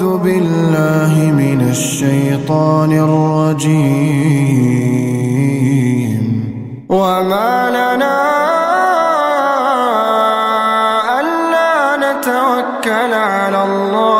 أعوذ بالله من الشيطان الرجيم. وما لنا ألا نتوكل على الله.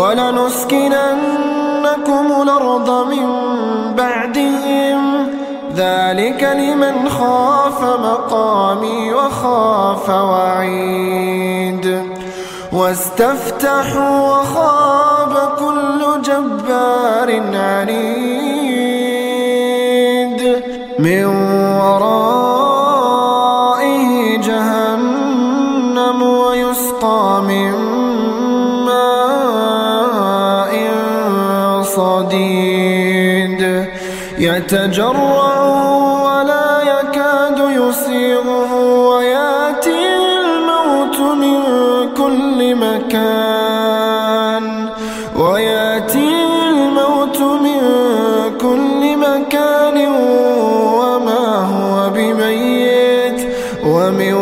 ولنسكننكم الأرض من بعدهم. ذلك لمن خاف مقامي وخاف وعيد. واستفتحوا وخاب كل جبار عنيد. يتجرع ولا يكاد يسيغه ويأتي الموت من كل مكان. ويأتي الموت من كل مكان وما هو بميت ومن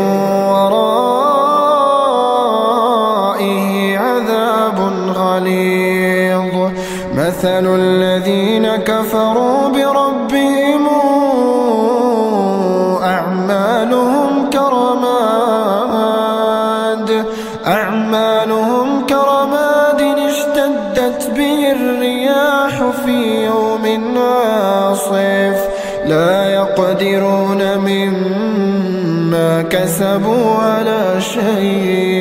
وراء غليظ. مثل الذين كفروا بربهم أعمالهم كرماد أعمالهم كرماد اشتدت به الرياح في يوم عاصف. لا يقدرون مما كسبوا على شيء.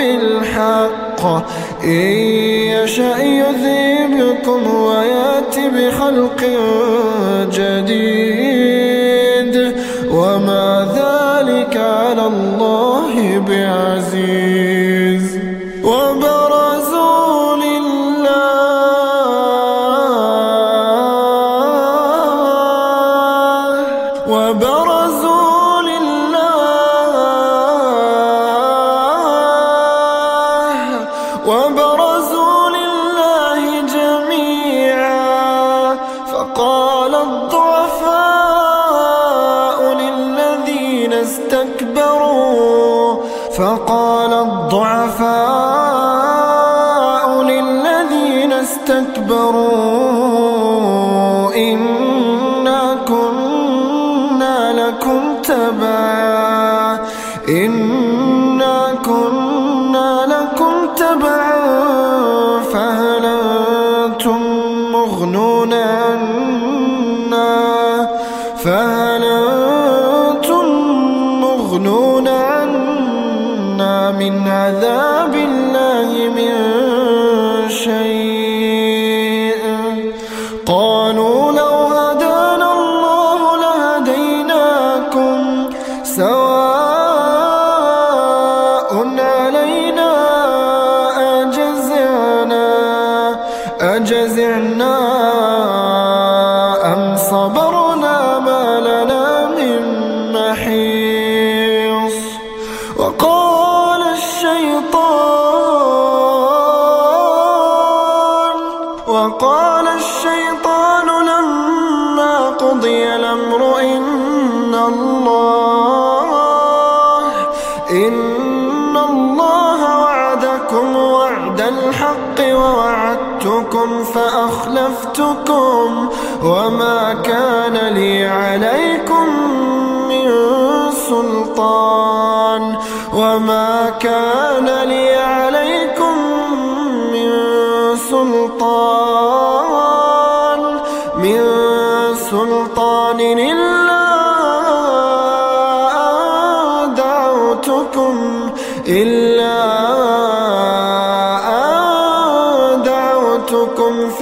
بالحق. إن يشأ يذهبكم ويأتي بخلق جديد. وما ذلك على الله بعزيز. وبرزوا لله. وبرزوا استكبروا إنا كنا لكم تبعا إنا كنا لكم تبعا فهل أنتم مغنون عنا فهل أنتم مغنون عنا من عذاب أجزعنا أم صبرنا ما لنا من محيص. وقال الشيطان وقال الشيطان لما قضي الأمر إن الله إن الله وعدكم وعد الحق ووعدتكم دعوتكم فأخلفتكم وما كان لي عليكم من سلطان وما كان لي عليكم من سلطان من سلطان إلا دعوتكم إلا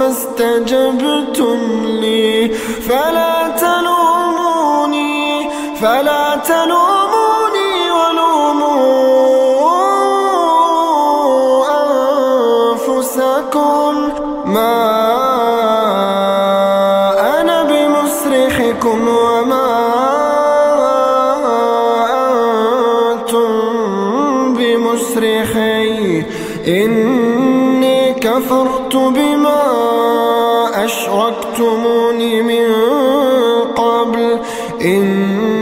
فاستجبتم لي. فلا تلوموني فلا تلوموني ولوموا أنفسكم. ما أنا بمصرخكم وما أنتم بمصرخي. إني كفرت بما أشركتموني من قبل إن